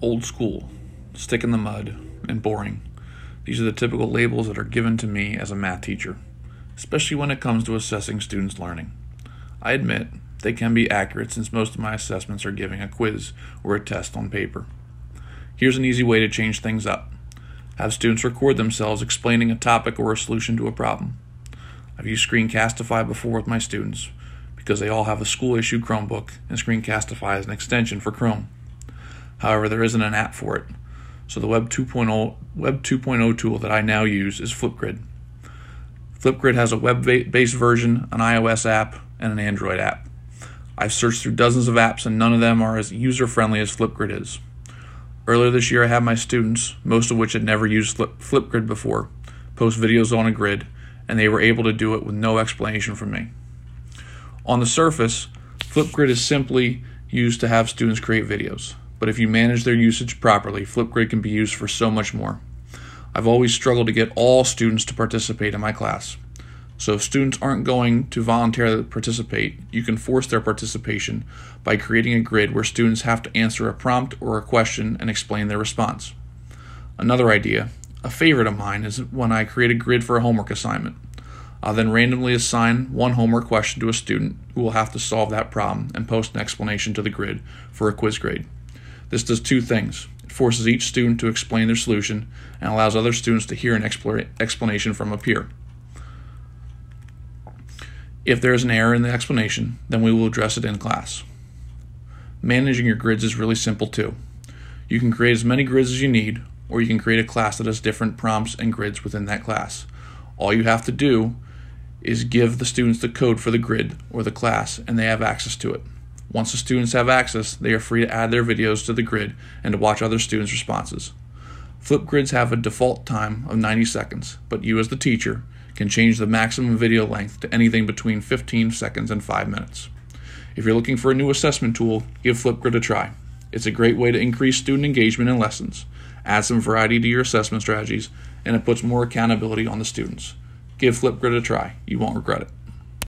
old school, stick in the mud, and boring. These are the typical labels that are given to me as a math teacher, especially when it comes to assessing students' learning. I admit they can be accurate since most of my assessments are giving a quiz or a test on paper. Here's an easy way to change things up have students record themselves explaining a topic or a solution to a problem. I've used Screencastify before with my students because they all have a school issued Chromebook and Screencastify is an extension for Chrome. However, there isn't an app for it, so the Web 2.0 Web 2.0 tool that I now use is Flipgrid. Flipgrid has a web-based version, an iOS app, and an Android app. I've searched through dozens of apps and none of them are as user-friendly as Flipgrid is. Earlier this year, I had my students, most of which had never used Flip, Flipgrid before, post videos on a grid, and they were able to do it with no explanation from me. On the surface, Flipgrid is simply used to have students create videos, but if you manage their usage properly, Flipgrid can be used for so much more. I've always struggled to get all students to participate in my class. So if students aren't going to voluntarily participate, you can force their participation by creating a grid where students have to answer a prompt or a question and explain their response. Another idea, a favorite of mine, is when I create a grid for a homework assignment. I'll then randomly assign one homework question to a student who will have to solve that problem and post an explanation to the grid for a quiz grade. This does two things. It forces each student to explain their solution and allows other students to hear an explanation from a peer. If there is an error in the explanation, then we will address it in class. Managing your grids is really simple too. You can create as many grids as you need, or you can create a class that has different prompts and grids within that class. All you have to do is give the students the code for the grid or the class, and they have access to it. Once the students have access, they are free to add their videos to the grid and to watch other students' responses. Flipgrids have a default time of 90 seconds, but you, as the teacher, can change the maximum video length to anything between 15 seconds and 5 minutes. If you're looking for a new assessment tool, give Flipgrid a try. It's a great way to increase student engagement in lessons, add some variety to your assessment strategies, and it puts more accountability on the students. Give Flipgrid a try. You won't regret it.